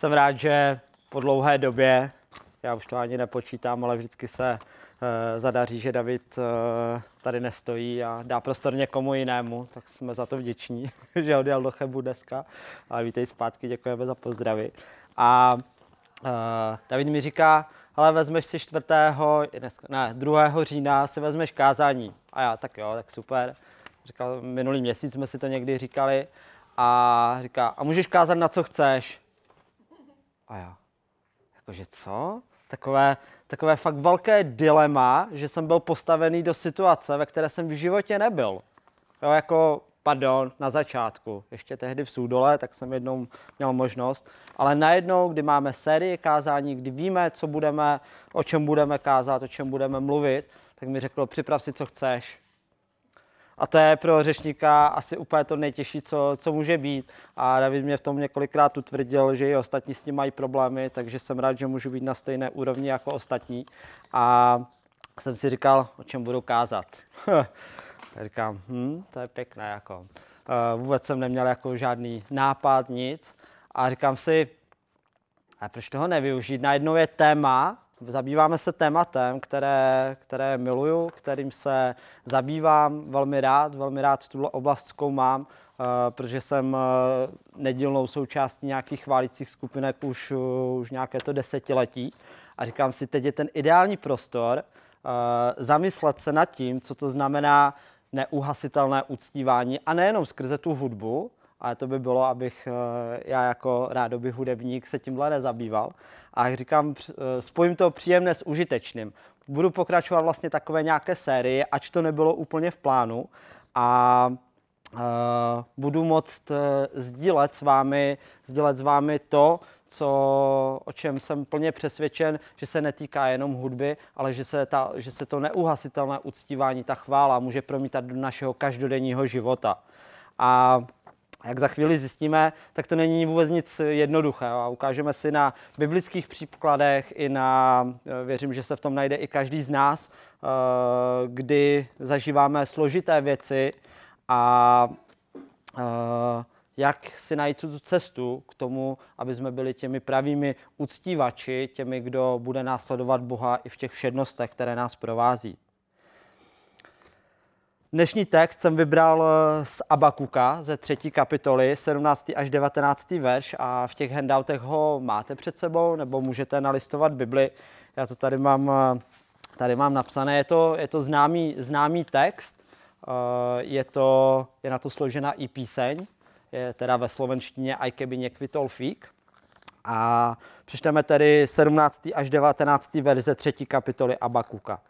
jsem rád, že po dlouhé době, já už to ani nepočítám, ale vždycky se uh, zadaří, že David uh, tady nestojí a dá prostor někomu jinému, tak jsme za to vděční, že odjel do Chebu dneska. Ale vítej zpátky, děkujeme za pozdravy. A uh, David mi říká, ale vezmeš si čtvrtého, ne, 2. října si vezmeš kázání. A já, tak jo, tak super. Říkal, minulý měsíc jsme si to někdy říkali. A říká, a můžeš kázat na co chceš. A já, jakože co? Takové, takové fakt velké dilema, že jsem byl postavený do situace, ve které jsem v životě nebyl. Jo, jako, pardon, na začátku, ještě tehdy v Sůdole, tak jsem jednou měl možnost, ale najednou, kdy máme sérii kázání, kdy víme, co budeme, o čem budeme kázat, o čem budeme mluvit, tak mi řekl, připrav si, co chceš. A to je pro řečníka asi úplně to nejtěžší, co, co může být. A David mě v tom několikrát utvrdil, že i ostatní s tím mají problémy, takže jsem rád, že můžu být na stejné úrovni jako ostatní. A jsem si říkal, o čem budu kázat. říkám, hm, to je pěkné. Jako. Uh, vůbec jsem neměl jako žádný nápad, nic. A říkám si, a proč toho nevyužít? Najednou je téma, Zabýváme se tématem, které, které miluju, kterým se zabývám velmi rád, velmi rád tuhle oblast zkoumám, uh, protože jsem uh, nedílnou součástí nějakých chválících skupinek už, už nějaké to desetiletí. A říkám si, teď je ten ideální prostor zamyslet se nad tím, co to znamená neuhasitelné uctívání a nejenom skrze tu hudbu, ale to by bylo, abych já jako rádoby hudebník se tímhle nezabýval, a jak říkám, eh, spojím to příjemné s užitečným. Budu pokračovat vlastně takové nějaké série, ač to nebylo úplně v plánu a uh, budu moct sdílet s vámi, sdílet s vámi to, co, o čem jsem plně přesvědčen, že se netýká jenom hudby, ale že se, ta, že se to neuhasitelné uctívání, ta chvála může promítat do našeho každodenního života. A jak za chvíli zjistíme, tak to není vůbec nic jednoduchého a ukážeme si na biblických příkladech i na, eh, věřím, že se v tom najde i každý z nás, eh, kdy zažíváme složité věci a eh, jak si najít tu cestu k tomu, aby jsme byli těmi pravými uctívači, těmi, kdo bude následovat Boha i v těch všednostech, které nás provází. Dnešní text jsem vybral eh, z Abakuka ze třetí kapitoly, 17. až 19. verš a v těch handoutech ho máte před sebou nebo můžete nalistovat Bibli. Já to tady mám, eh, tady mám napsané, je to, je to známý, známý text, eh, je, to, je na to složena i píseň, je teda ve slovenštině Aj keby někvitol fík. A přečteme tedy 17. až 19. verze třetí kapitoly Abakuka.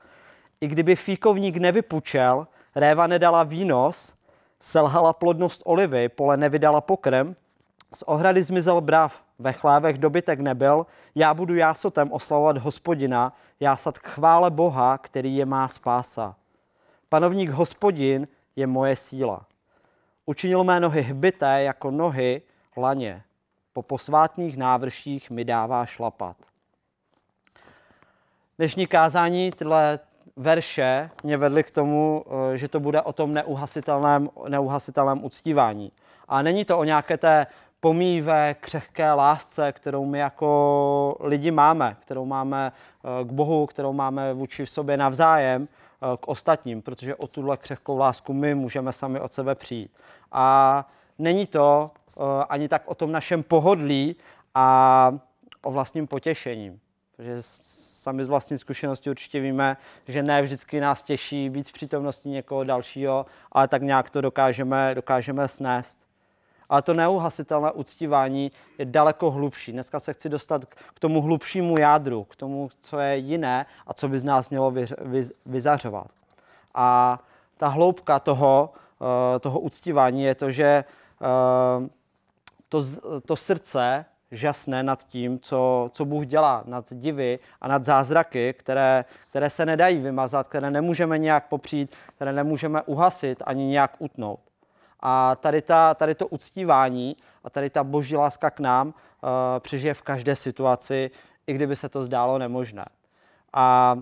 I kdyby fíkovník nevypučel, réva nedala výnos, selhala plodnost olivy, pole nevydala pokrm, z ohrady zmizel brav, ve chlávech dobytek nebyl, já budu jásotem oslavovat hospodina, jásat k chvále Boha, který je má spása. Panovník hospodin je moje síla. Učinil mé nohy hbité jako nohy laně. Po posvátných návrších mi dává šlapat. Dnešní kázání, tyhle verše mě vedly k tomu, eh, že to bude o tom neuhasitelném, neuhasitelném uctívání. A není to o nějaké té pomívé, křehké lásce, kterou my jako lidi máme, kterou máme eh, k Bohu, kterou máme vůči v sobě navzájem, eh, k ostatním, protože o tuhle křehkou lásku my můžeme sami od sebe přijít. A není to ani tak o tom našem pohodlí a o vlastním potěšení. Protože sami z vlastní zkušenosti určitě víme, že ne vždycky nás těší být v přítomnosti někoho dalšího, ale tak nějak to dokážeme, dokážeme snést. Ale to neuhasitelné uctívání je daleko hlubší. Dneska se chci dostat k tomu hlubšímu jádru, k tomu, co je jiné a co by z nás mělo vyzařovat. A ta hloubka toho, eh, toho uctívání je to, že eh, to, to srdce žasné nad tím, co, co Bůh dělá, nad divy a nad zázraky, které, které se nedají vymazat, které nemůžeme nějak popřít, které nemůžeme uhasit ani nějak utnout. A tady, ta, tady to uctívání a tady ta boží láska k nám uh, přežije v každé situaci, i kdyby se to zdálo nemožné. A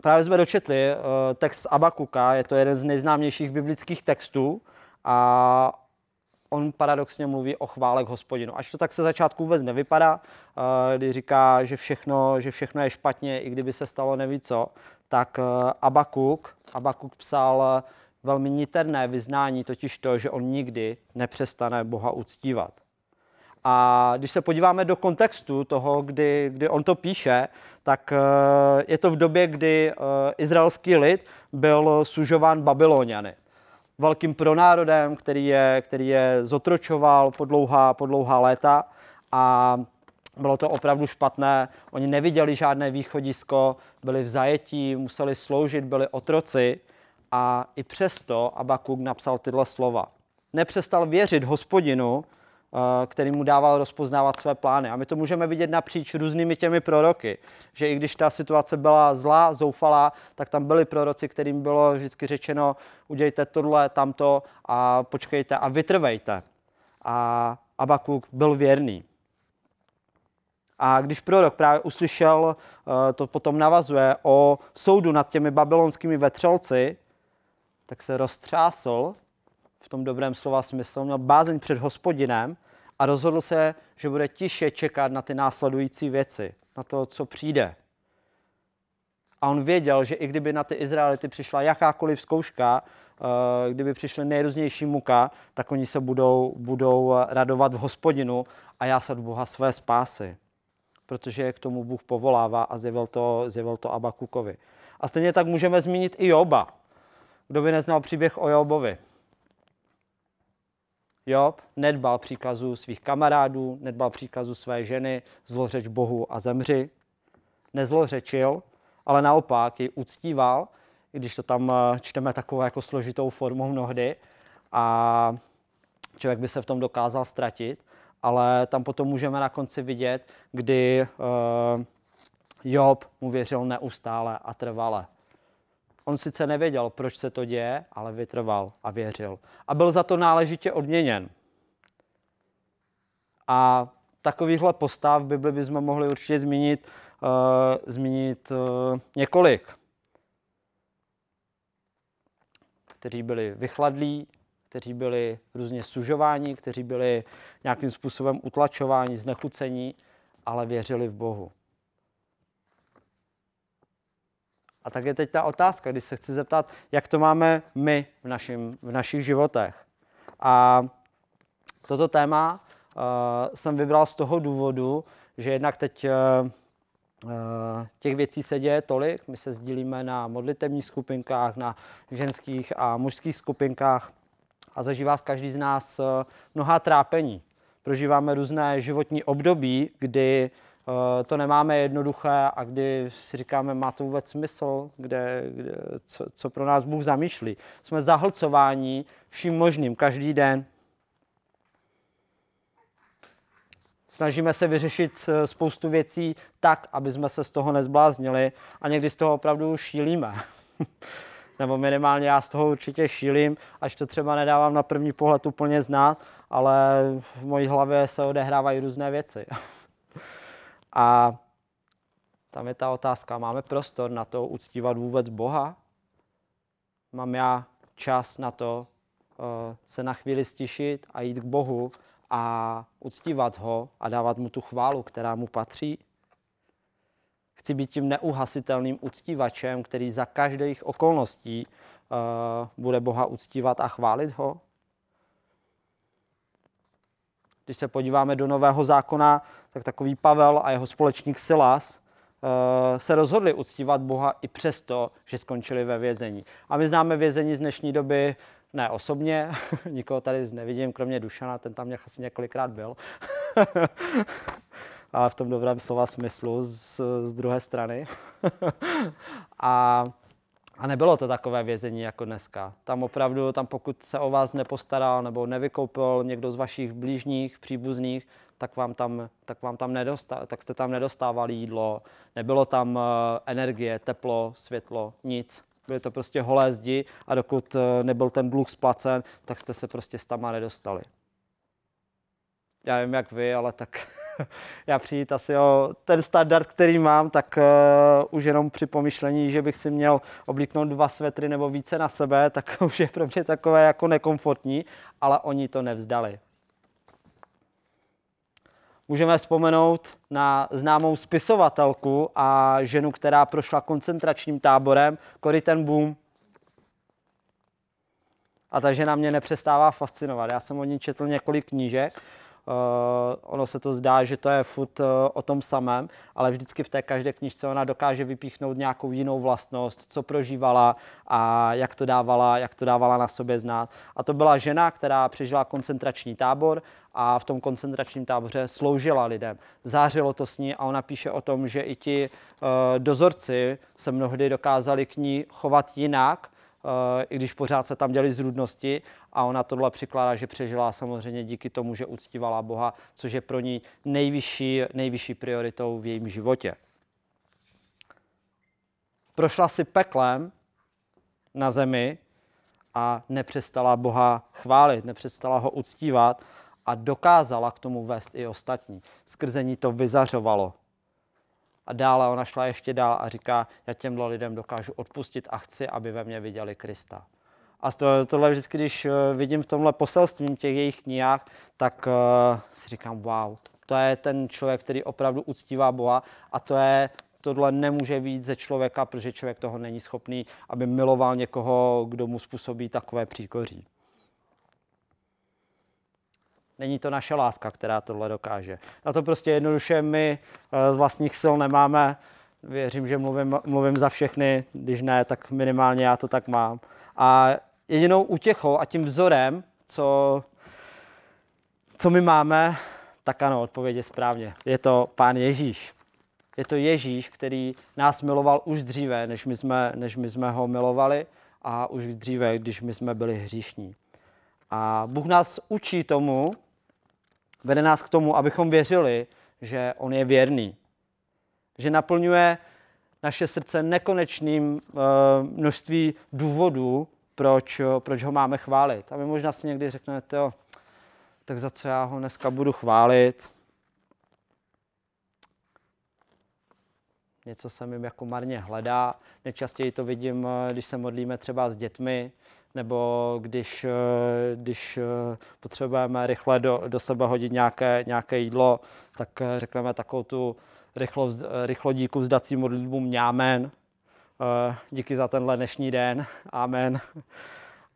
právě jsme dočetli uh, text z Abakuka, je to jeden z nejznámějších biblických textů a on paradoxně mluví o chvále k hospodinu. Až to tak se začátku vůbec nevypadá, eh, kdy říká, že všechno, že všechno je špatně, i kdyby se stalo neví co, tak eh, Abakuk, Abakuk psal velmi niterné vyznání, totiž to, že on nikdy nepřestane Boha uctívat. A když se podíváme do kontextu toho, kdy, kdy on to píše, tak je to v době, kdy izraelský lid byl sužován Babyloniany velkým pronárodem, který je, který je zotročoval po dlouhá, po dlouhá léta a bylo to opravdu špatné. Oni neviděli žádné východisko, byli v zajetí, museli sloužit, byli otroci a i přesto Abakuk napsal tyhle slova. Nepřestal věřit hospodinu, který mu dával rozpoznávat své plány. A my to můžeme vidět napříč různými těmi proroky, že i když ta situace byla zlá, zoufalá, tak tam byli proroci, kterým bylo vždycky řečeno, udějte tohle, tamto a počkejte a vytrvejte. A Abakuk byl věrný. A když prorok právě uslyšel, eh, to potom navazuje o soudu nad těmi babylonskými vetřelci, tak se roztřásl v tom dobrém slova smyslu, měl bázeň před hospodinem a rozhodl se, že bude tiše čekat na ty následující věci, na to, co přijde. A on věděl, že i kdyby na ty Izraelity přišla jakákoliv zkouška, eh, kdyby přišly nejrůznější muka, tak oni se budou, budou radovat v hospodinu a jásat Boha své spásy. Protože je k tomu Bůh povolává a zjevil to, zjevil to Abakukovi. A stejně tak můžeme zmínit i Joba. Kdo by neznal příběh o Jobovi? Job nedbal příkazu svých kamarádů, nedbal příkazu své ženy, zlořeč Bohu a zemři. Nezlořečil, ale naopak ji uctíval, když to tam eh, čteme takovou jako složitou formou mnohdy a člověk by se v tom dokázal ztratit, ale tam potom můžeme na konci vidět, kdy uh, Job mu věřil neustále a trvale. On sice nevěděl, proč se to děje, ale vytrval a věřil. A byl za to náležitě odměněn. A takovýchhle postav v Bibli bychom mohli určitě zmínit, uh, zmínit uh, několik. Kteří byli vychladlí, kteří byli různě sužováni, kteří byli nějakým způsobem utlačováni, znechucení, ale věřili v Bohu. A tak je teď ta otázka, když se chci zeptat, jak to máme my v, našim, v našich životech. A toto téma uh, jsem vybral z toho důvodu, že jednak teď uh, těch věcí se děje tolik, my se sdílíme na modlitevních skupinkách, na ženských a mužských skupinkách a zažívá každý z nás mnohá trápení. Prožíváme různé životní období, kdy to nemáme jednoduché a kdy si říkáme, má to vůbec smysl, kde, kde, co, co pro nás Bůh zamýšlí. Jsme zahlcováni vším možným každý den. Snažíme se vyřešit eh, spoustu věcí tak, aby jsme se z toho nezbláznili a někdy z toho opravdu šílíme. Nebo minimálně já z toho určitě šílím, až to třeba nedávám na první pohled úplně znát, ale v mojí hlavě se odehrávají různé věci. A tam je ta otázka, máme prostor na to uctívat vůbec Boha? Mám já čas na to uh, se na chvíli stišit a jít k Bohu a uctívat ho a dávat mu tu chválu, která mu patří? Chci být tím neuhasitelným uctívačem, který za každých okolností uh, bude Boha uctívat a chválit ho? Když se podíváme do Nového zákona, tak takový Pavel a jeho společník Silas uh, se rozhodli uctívat Boha i přesto, že skončili ve vězení. A my známe vězení z dnešní doby ne osobně, nikoho tady nevidím, kromě Dušana, ten tam asi několikrát byl. ale v tom dobrém slova smyslu z, z druhé strany. a a nebylo to takové vězení jako dneska. Tam opravdu, tam pokud se o vás nepostaral nebo nevykoupil někdo z vašich blížních, příbuzných, tak vám tam, tak vám tam nedostá, tak jste tam nedostávali jídlo, nebylo tam uh, energie, teplo, světlo, nic. Byly to prostě holé zdi a dokud uh, nebyl ten dluh splacen, tak jste se prostě s tama nedostali. Já nevím jak vy, ale tak já přijít asi o ten standard, který mám, tak uh, už jenom při pomyšlení, že bych si měl oblíknout dva svetry nebo více na sebe, tak už je pro mě takové jako nekomfortní, ale oni to nevzdali. Můžeme vzpomenout na známou spisovatelku a ženu, která prošla koncentračním táborem, Cory ten Boom. A ta žena mě nepřestává fascinovat. Já jsem o ní četl několik knížek ono se to zdá, že to je furt uh, o tom samém, ale vždycky v té každé knižce ona dokáže vypíchnout nějakou jinou vlastnost, co prožívala a jak to dávala, jak to dávala na sobě znát. A to byla žena, která přežila koncentrační tábor a v tom koncentračním táboře sloužila lidem. Zářilo to s ní a ona píše o tom, že i ti uh, dozorci se mnohdy dokázali k ní chovat jinak, Eh, i když pořád se tam děli zrůdnosti a ona tohle přikládá, že přežila samozřejmě díky tomu, že uctívala Boha, což je pro ní nejvyšší, nejvyšší prioritou v jejím životě. Prošla si peklem na zemi a nepřestala Boha chválit, nepřestala ho uctívat a dokázala k tomu vést i ostatní. Skrze ní to vyzařovalo. A dále ona šla ještě dál a říká, já těmhle lidem dokážu odpustit a chci, aby ve mně viděli Krista. A to, tohle vždycky, když eh, vidím v tomhle poselství těch jejich knihách, tak uh, si říkám, wow, to je ten člověk, který opravdu uctívá Boha a to je, tohle nemůže víc ze člověka, protože člověk toho není schopný, aby miloval někoho, kdo mu způsobí takové příkoří. Není to naše láska, která tohle dokáže. Na to prostě jednoduše my eh, z vlastních sil nemáme. Věřím, že mluvím, mluvím za všechny, když ne, tak minimálně já to tak mám. A jedinou útěchou a tím vzorem, co, co my máme, tak ano, odpověď je správně. Je to Pán Ježíš. Je to Ježíš, který nás miloval už dříve, než my jsme, než my jsme ho milovali a už dříve, když my jsme byli hříšní. A Bůh nás učí tomu, vede nás k tomu, abychom věřili, že On je věrný. Že naplňuje naše srdce nekonečným uh, množství důvodů, proč, proč ho máme chválit. A vy možná si někdy řeknete, jo, tak za co já ho dneska budu chválit? Něco se mi jako marně hledá. Nejčastěji to vidím, eh, když se modlíme třeba s dětmi, nebo když, eh, když eh, potřebujeme rychle do, do sebe hodit nějaké, nějaké jídlo, tak eh, řekneme takovou tu rychlo, rychlo díku vzdací modlitbu mňámen, díky za tenhle dnešní den, amen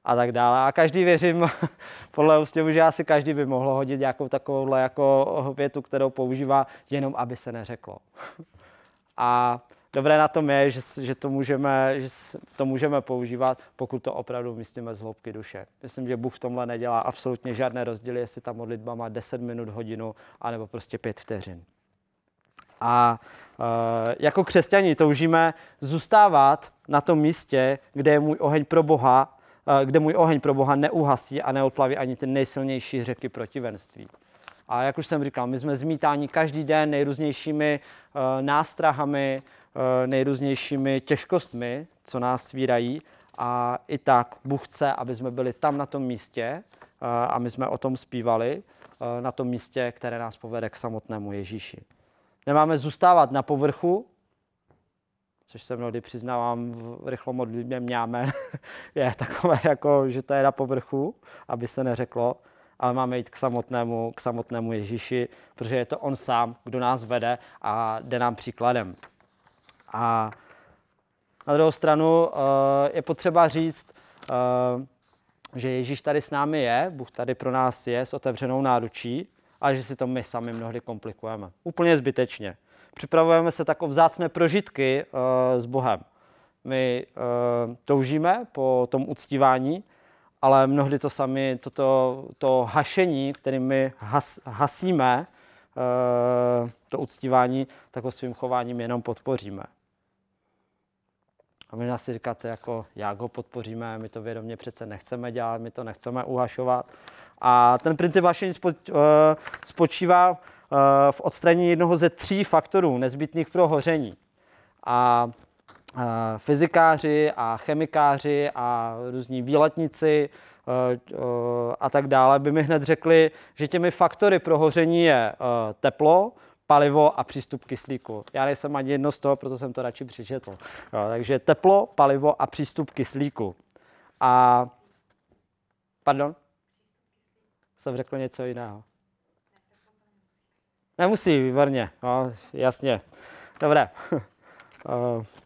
a tak dále. A každý věřím, podle ústěvu, že asi každý by mohl hodit nějakou takovouhle jako větu, kterou používá jenom, aby se neřeklo. A dobré na tom je, že, že, to můžeme, že to můžeme používat, pokud to opravdu myslíme z hloubky duše. Myslím, že Bůh v tomhle nedělá absolutně žádné rozdíly, jestli ta modlitba má 10 minut, hodinu, anebo prostě 5 vteřin. A e, jako křesťani toužíme zůstávat na tom místě, kde je můj oheň pro Boha, e, kde můj oheň pro Boha neuhasí a neodplaví ani ty nejsilnější řeky protivenství. A jak už jsem říkal, my jsme zmítáni každý den nejrůznějšími e, nástrahami, Eh, nejrůznějšími těžkostmi, co nás svírají. A i tak Bůh chce, aby jsme byli tam na tom místě eh, a my jsme o tom zpívali, eh, na tom místě, které nás povede k samotnému Ježíši. Nemáme zůstávat na povrchu, což se mnohdy přiznávám v rychlo modlitbě mňáme, je takové jako, že to je na povrchu, aby se neřeklo, ale máme jít k samotnému, k samotnému Ježíši, protože je to On sám, kdo nás vede a jde nám příkladem. A na druhou stranu eh, je potřeba říct, eh, že Ježíš tady s námi je, Bůh tady pro nás je s otevřenou náručí, a že si to my sami mnohdy komplikujeme. Úplně zbytečně. Připravujeme se tak o vzácné prožitky uh, s Bohem. My toužíme po tom uctívání, ale mnohdy to sami, toto, to hašení, kterým my has, hasíme to uctívání, tak ho svým chováním jenom podpoříme. A možná si říkáte, jako, jak ho podpoříme, my to vědomě přece nechceme dělat, my to nechceme uhašovat. A ten princip hašení eh, spočívá eh, v odstranění jednoho ze tří faktorů nezbytných pro hoření. A eh, fyzikáři a chemikáři a různí výletníci a tak dále, by mi hned řekli, že těmi faktory pro hoření je teplo, palivo a přístup kyslíku. Já nejsem ani jedno z toho, proto jsem to radši přečetl. takže teplo, palivo a přístup kyslíku. A pardon? Jsem řekl něco jiného. Nemusí, výborně, no, jasně. Dobré.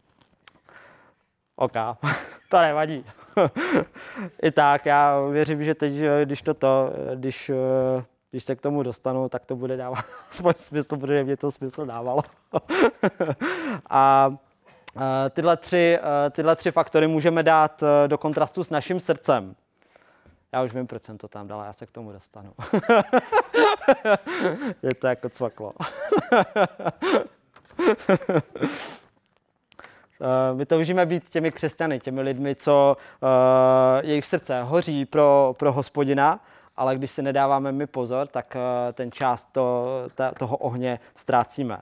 OK, to nevadí. I tak, já věřím, že teď, když to to, když, když se k tomu dostanu, tak to bude dávat svůj smysl, protože mě to smysl dávalo. A tyhle tři, tyhle tři faktory můžeme dát do kontrastu s naším srdcem. Já už vím, proč jsem to tam dala, já se k tomu dostanu. Je to jako cvaklo. Eh, my toužíme být těmi křesťany, těmi lidmi, co uh, jejich srdce hoří pro, pro hospodina, ale když si nedáváme my pozor, tak uh, ten část to, ta, toho ohně ztrácíme.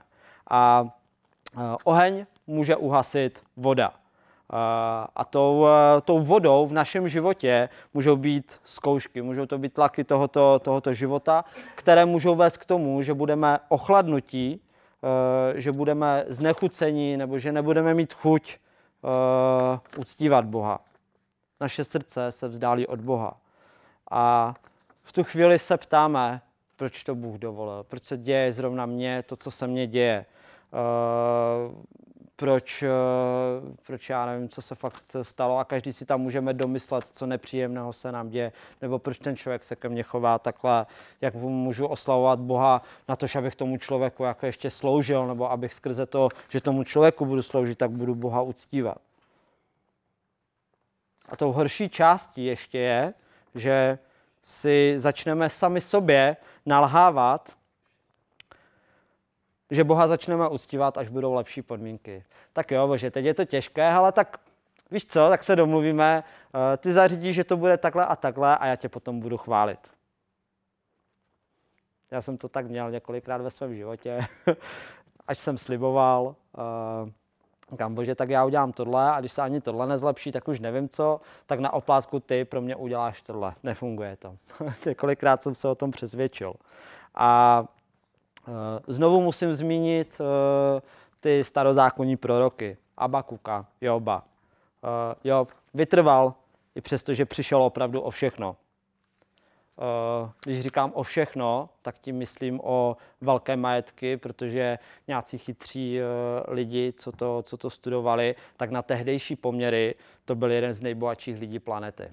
A oheň může uhasit voda. A tou, tou vodou v našem životě můžou být zkoušky, můžou to být tlaky tohoto, tohoto života, které můžou vést k tomu, že budeme ochladnutí, že budeme znechucení nebo že nebudeme mít chuť uctívat Boha. Naše srdce se vzdálí od Boha. A v tu chvíli se ptáme, proč to Bůh dovolil, proč se děje zrovna mně to, co se mně děje proč, eh, proč já nevím, co se fakt stalo a každý si tam můžeme domyslet, co nepříjemného se nám děje, nebo proč ten člověk se ke mně chová takhle, jak můžu oslavovat Boha na to, abych tomu člověku jako ještě sloužil, nebo abych skrze to, že tomu člověku budu sloužit, tak budu Boha uctívat. A tou horší částí ještě je, že si začneme sami sobě nalhávat, že Boha začneme uctívat, až budou lepší podmínky. Tak jo, bože, teď je to těžké, ale tak víš co, tak se domluvíme, eh, ty zařídíš, že to bude takhle a takhle a já tě potom budu chválit. Já jsem to tak měl několikrát ve svém životě, až jsem sliboval, uh, kam bože, tak já udělám tohle a když se ani tohle nezlepší, tak už nevím co, tak na oplátku ty pro mě uděláš tohle. Nefunguje to. několikrát jsem se o tom přesvědčil. A Eh, znovu musím zmínit eh, ty starozákonní proroky. Abakuka, Joba. Eh, Job vytrval, i přesto, že přišel opravdu o všechno. Když říkám o všechno, tak tím myslím o velké majetky, protože nějací chytří lidi, co to, co to studovali, tak na tehdejší poměry to byl jeden z nejbohatších lidí planety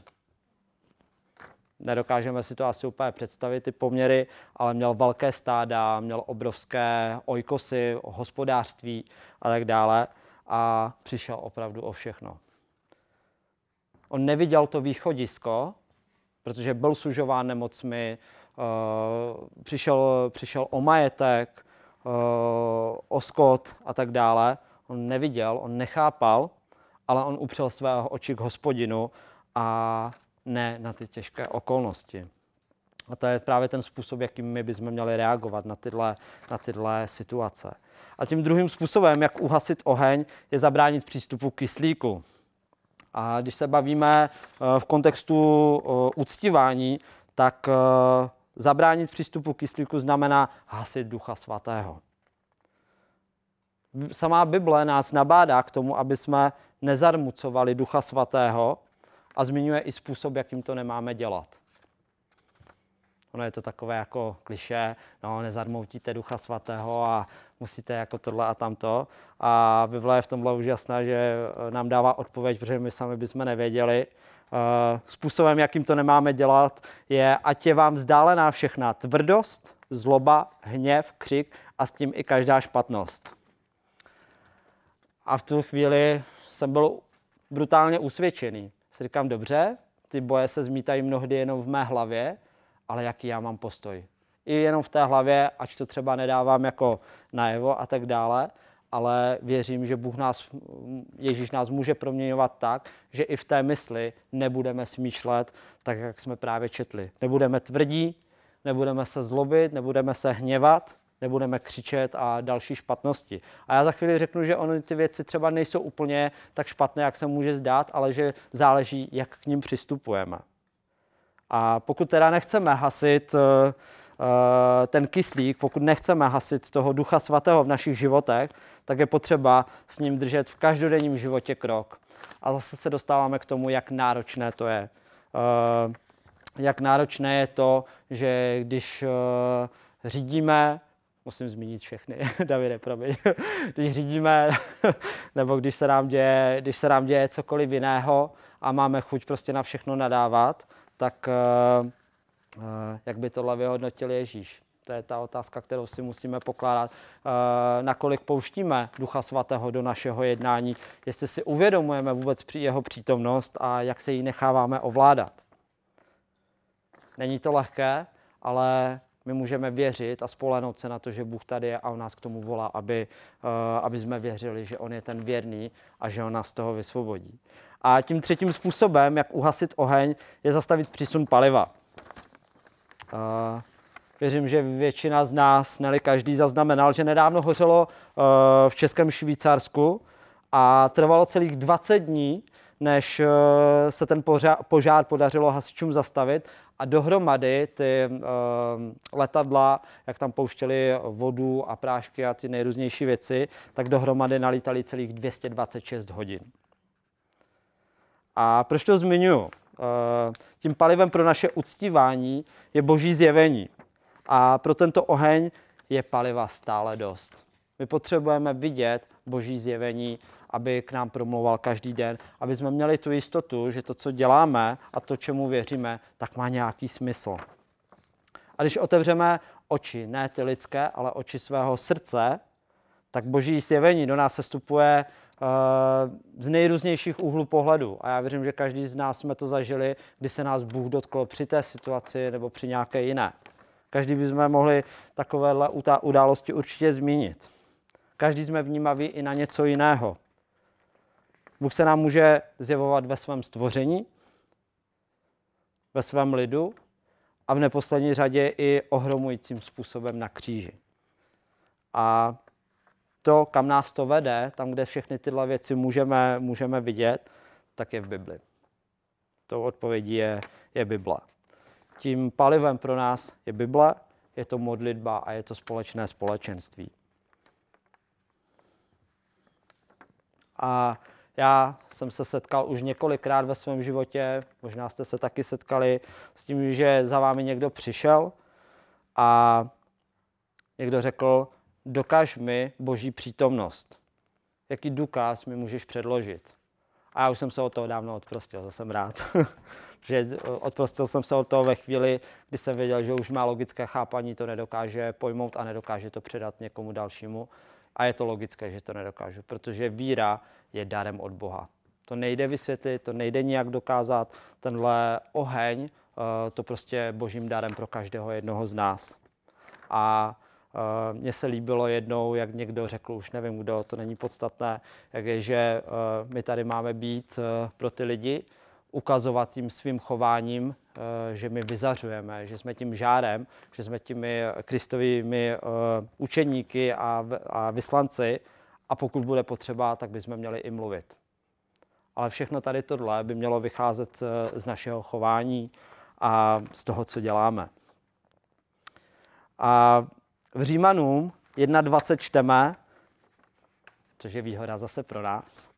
nedokážeme si to asi úplně představit, ty poměry, ale měl velké stáda, měl obrovské ojkosy, hospodářství a tak dále a přišel opravdu o všechno. On neviděl to východisko, protože byl sužován nemocmi, uh, přišel, přišel o majetek, uh, o skot a tak dále. On neviděl, on nechápal, ale on upřel svého oči k hospodinu a ne na ty těžké okolnosti. A to je právě ten způsob, jakým my bychom měli reagovat na tyhle, na tyhle situace. A tím druhým způsobem, jak uhasit oheň, je zabránit přístupu kyslíku. A když se bavíme eh, v kontextu eh, uctívání, tak eh, zabránit přístupu kyslíku znamená hasit Ducha Svatého. Samá Bible nás nabádá k tomu, aby jsme nezarmucovali Ducha Svatého, a zmiňuje i způsob, jakým to nemáme dělat. Ono je to takové jako kliše, no nezarmoutíte ducha svatého a musíte jako tohle a tamto. A Bible je v tomhle už jasná, že eh, nám dává odpověď, protože my sami bychom nevěděli. Eh, způsobem, jakým to nemáme dělat, je, ať je vám vzdálená všechna tvrdost, zloba, hněv, křik a s tím i každá špatnost. A v tu chvíli jsem byl brutálně usvědčený si říkám, dobře, ty boje se zmítají mnohdy jenom v mé hlavě, ale jaký já mám postoj. I jenom v té hlavě, ať to třeba nedávám jako najevo a tak dále, ale věřím, že Bůh nás, Ježíš nás může proměňovat tak, že i v té mysli nebudeme smýšlet tak, jak jsme právě četli. Nebudeme tvrdí, nebudeme se zlobit, nebudeme se hněvat, nebudeme křičet a další špatnosti. A já za chvíli řeknu, že ony ty věci třeba nejsou úplně tak špatné, jak se může zdát, ale že záleží, jak k ním přistupujeme. A pokud teda nechceme hasit eh, eh, ten kyslík, pokud nechceme hasit toho Ducha Svatého v našich životech, tak je potřeba s ním držet v každodenním životě krok. A zase se dostáváme k tomu, jak náročné to je. Eh, jak náročné je to, že když řídíme, musím zmínit všechny, Davide, promiň, když řídíme, nebo když se, nám děje, když se nám děje cokoliv jiného a máme chuť prostě na všechno nadávat, tak uh, uh, jak by tohle vyhodnotil Ježíš? To je ta otázka, kterou si musíme pokládat. Uh, nakolik pouštíme Ducha Svatého do našeho jednání, jestli si uvědomujeme vůbec jeho přítomnost a jak se jí necháváme ovládat. Není to lehké, ale my můžeme věřit a spolehnout se na to, že Bůh tady je a on nás k tomu volá, aby, uh, aby jsme věřili, že on je ten věrný a že on nás z toho vysvobodí. A tím třetím způsobem, jak uhasit oheň, je zastavit přísun paliva. Uh, věřím, že většina z nás, neli každý, zaznamenal, že nedávno hořelo uh, v Českém Švýcarsku a trvalo celých 20 dní, než se ten požár podařilo hasičům zastavit a dohromady ty uh, letadla, jak tam pouštěli vodu a prášky a ty nejrůznější věci, tak dohromady nalítali celých 226 hodin. A proč to zmiňuji? Uh, tím palivem pro naše uctívání je boží zjevení. A pro tento oheň je paliva stále dost. My potřebujeme vidět boží zjevení, aby k nám promlouval každý den, aby jsme měli tu jistotu, že to, co děláme a to, čemu věříme, tak má nějaký smysl. A když otevřeme oči, ne ty lidské, ale oči svého srdce, tak boží zjevení do nás se stupuje uh, z nejrůznějších úhlů pohledu. A já věřím, že každý z nás jsme to zažili, kdy se nás Bůh dotkl při té situaci nebo při nějaké jiné. Každý bychom mohli takovéhle události určitě zmínit. Každý jsme vnímaví i na něco jiného. Bůh se nám může zjevovat ve svém stvoření, ve svém lidu a v neposlední řadě i ohromujícím způsobem na kříži. A to, kam nás to vede, tam, kde všechny tyhle věci můžeme, můžeme vidět, tak je v Bibli. Tou odpovědí je, je Bible. Tím palivem pro nás je Bible, je to modlitba a je to společné společenství. A já jsem se setkal už několikrát ve svém životě, možná jste se taky setkali s tím, že za vámi někdo přišel a někdo řekl, dokaž mi boží přítomnost. Jaký důkaz mi můžeš předložit? A já už jsem se od toho dávno odprostil, to jsem rád. že odprostil jsem se od toho ve chvíli, kdy jsem věděl, že už má logické chápaní to nedokáže pojmout a nedokáže to předat někomu dalšímu. A je to logické, že to nedokážu, protože víra je darem od Boha. To nejde vysvětlit, to nejde nijak dokázat. Tenhle oheň, eh, to prostě božím darem pro každého jednoho z nás. A eh, mně se líbilo jednou, jak někdo řekl, už nevím kdo, to není podstatné, jak je, že eh, my tady máme být pro ty lidi, ukazovat tím svým chováním, že my vyzařujeme, že jsme tím žárem, že jsme těmi kristovými učeníky a vyslanci, a pokud bude potřeba, tak bychom měli i mluvit. Ale všechno tady tohle by mělo vycházet eh, z našeho chování a z toho, co děláme. A v Římanům 1.20 čteme, což je výhoda zase pro nás,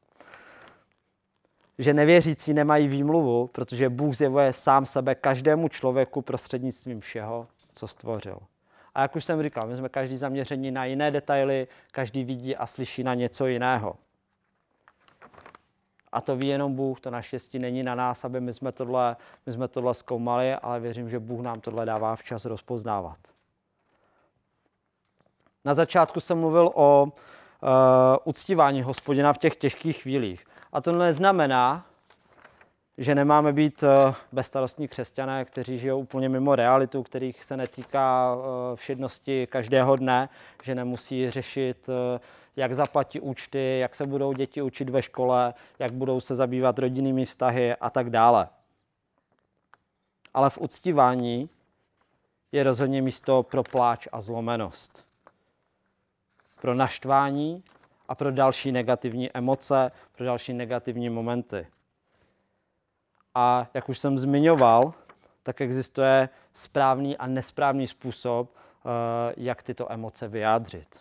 že nevěřící nemají výmluvu, protože Bůh zjevuje sám sebe každému člověku prostřednictvím všeho, co stvořil. A jak už jsem říkal, my jsme každý zaměření na jiné detaily, každý vidí a slyší na něco jiného. A to ví jenom Bůh, to naštěstí není na nás, aby my jsme tohle, my jsme tohle zkoumali, ale věřím, že Bůh nám tohle dává včas rozpoznávat. Na začátku jsem mluvil o uh, uctívání hospodina v těch těžkých chvílích. A to neznamená, že nemáme být eh, bezstarostní křesťané, kteří žijou úplně mimo realitu, kterých se netýká eh, všednosti každého dne, že nemusí řešit, eh, jak zaplatí účty, jak se budou děti učit ve škole, jak budou se zabývat rodinnými vztahy a tak dále. Ale v uctívání je rozhodně místo pro pláč a zlomenost. Pro naštvání a pro další negativní emoce, pro další negativní momenty. A jak už jsem zmiňoval, tak existuje správný a nesprávný způsob, eh, jak tyto emoce vyjádřit.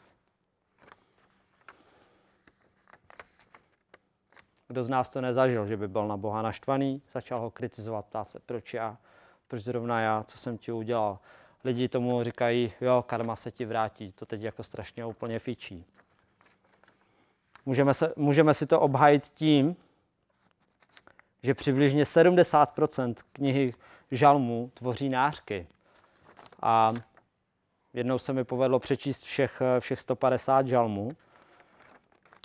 Kdo z nás to nezažil, že by byl na Boha naštvaný, začal ho kritizovat, ptát se, proč já, proč zrovna já, co jsem ti udělal. Lidi tomu říkají, jo, karma se ti vrátí, to teď jako strašně úplně fičí. Můžeme, se, můžeme si to obhajit tím, že přibližně 70% knihy žalmů tvoří nářky. A jednou se mi povedlo přečíst všech, všech 150 žalmů,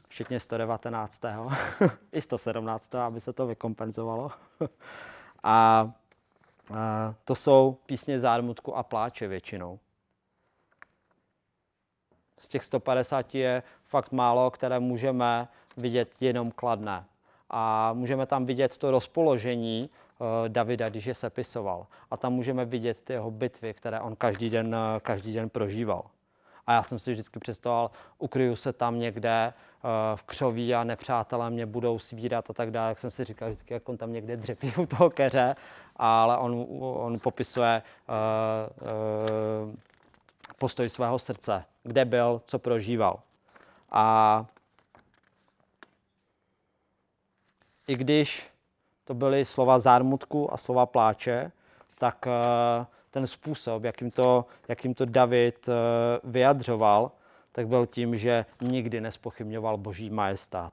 včetně 119. i 117. aby se to vykompenzovalo. a, a to jsou písně zármutku a pláče většinou. Z těch 150 je fakt málo, které můžeme vidět jenom kladné. A můžeme tam vidět to rozpoložení uh, Davida, když je sepisoval. A tam můžeme vidět ty jeho bitvy, které on každý den, uh, každý den prožíval. A já jsem si vždycky představoval, ukryju se tam někde uh, v křoví a nepřátelé mě budou svírat a tak dále. Jak jsem si říkal vždycky, jak on tam někde dřepí u toho keře, ale on, on popisuje uh, uh, postoj svého srdce, kde byl, co prožíval. A i když to byly slova zármutku a slova pláče, tak uh, ten způsob, jakým to, jakým to David uh, vyjadřoval, tak byl tím, že nikdy nespochybňoval boží majestát.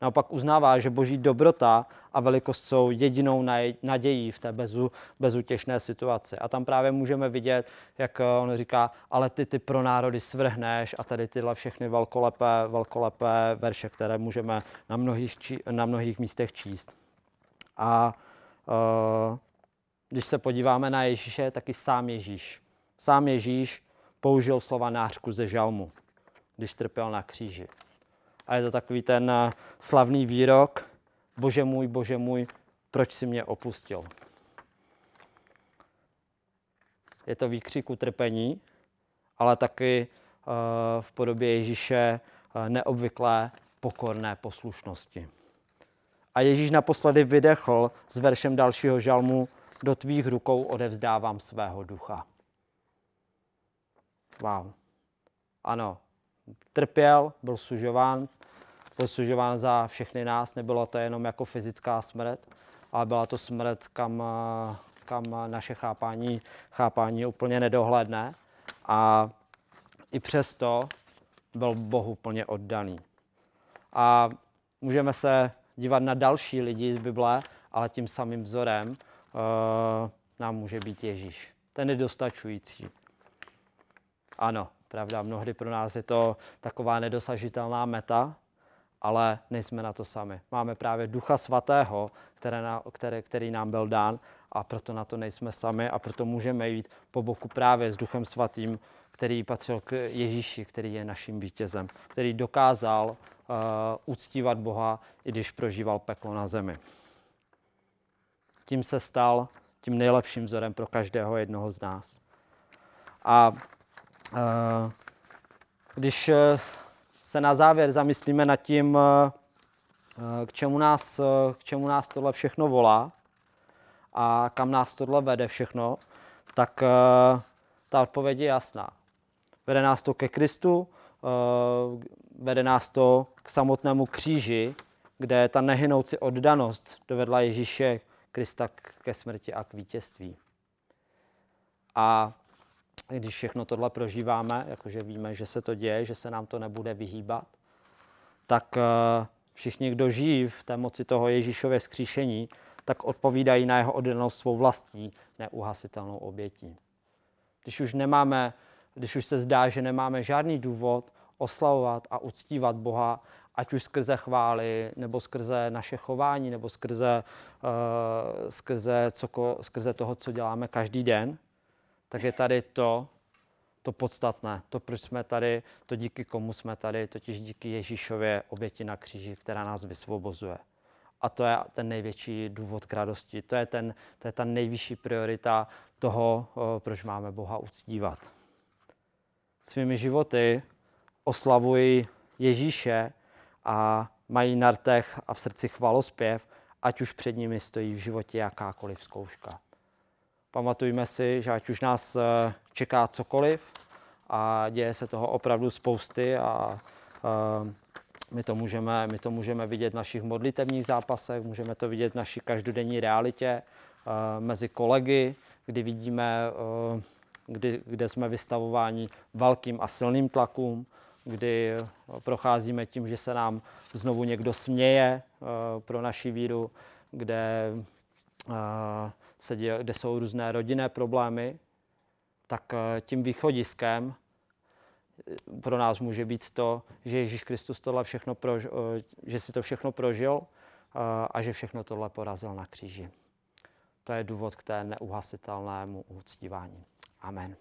Naopak uznává, že boží dobrota a velikost jsou jedinou nadějí v té bezu, bezutěšné situaci. A tam právě můžeme vidět, jak on říká, ale ty ty pro národy svrhneš a tady tyhle všechny velkolepé, velkolepé verše, které můžeme na mnohých, na mnohých místech číst. A uh, když se podíváme na Ježíše, taky sám Ježíš. Sám Ježíš použil slova nářku ze žalmu, když trpěl na kříži. A je to takový ten eh, slavný výrok, bože můj, bože můj, proč si mě opustil. Je to výkřik utrpení, ale taky eh, v podobě Ježíše eh, neobvyklé pokorné poslušnosti. A Ježíš naposledy vydechl s veršem dalšího žalmu, do tvých rukou odevzdávám svého ducha. Wow. Ano, trpěl, byl sužován, byl sužován za všechny nás, nebylo to jenom jako fyzická smrt, ale byla to smrt, kam, kam naše chápání, chápání úplně nedohledné. A i přesto byl Bohu plně oddaný. A můžeme se dívat na další lidi z Bible, ale tím samým vzorem uh, nám může být Ježíš. Ten je dostačující. Ano, pravda, mnohdy pro nás je to taková nedosažitelná meta, ale nejsme na to sami. Máme právě Ducha Svatého, které na, které, který nám byl dán a proto na to nejsme sami a proto můžeme jít po boku právě s Duchem Svatým, který patřil k Ježíši, který je naším vítězem, který dokázal uh, uctívat Boha, i když prožíval peklo na zemi. Tím se stal tím nejlepším vzorem pro každého jednoho z nás. A když se na závěr zamyslíme nad tím, uh, k čemu, nás, k čemu nás tohle všechno volá a kam nás tohle vede všechno, tak ta odpověď je jasná. Vede nás to ke Kristu, vede nás to k samotnému kříži, kde ta nehynoucí oddanost dovedla Ježíše Krista ke smrti a k vítězství. A když všechno tohle prožíváme, jakože víme, že se to děje, že se nám to nebude vyhýbat, tak eh, všichni, kdo žijí v té moci toho Ježíšově skříšení, tak odpovídají na jeho oddanost svou vlastní neuhasitelnou obětí. Když už nemáme, když už se zdá, že nemáme žádný důvod oslavovat a uctívat Boha ať už skrze chvály, nebo skrze naše chování, nebo skrze, uh, skrze, coko, skrze toho, co děláme každý den, tak je tady to, to podstatné, to, proč jsme tady, to díky komu jsme tady, totiž díky Ježíšově oběti na kříži, která nás vysvobozuje. A to je ten největší důvod k radosti. To je, ten, to je ta nejvyšší priorita toho, eh, proč máme Boha uctívat. Svými životy oslavují Ježíše, a mají na a v srdci chvalospěv, ať už před nimi stojí v životě jakákoliv zkouška. Pamatujme si, že ať už nás čeká cokoliv a děje se toho opravdu spousty a my to, můžeme, my to můžeme vidět v našich modlitevních zápasech, můžeme to vidět v naší každodenní realitě mezi kolegy, kdy vidíme, kdy, kde jsme vystavováni velkým a silným tlakům, kdy procházíme tím, že se nám znovu někdo směje pro naši víru, kde, se děje, kde jsou různé rodinné problémy, tak tím východiskem pro nás může být to, že Ježíš Kristus tohle všechno prožil, že si to všechno prožil a že všechno tohle porazil na kříži. To je důvod k té neuhasitelnému uctívání. Amen.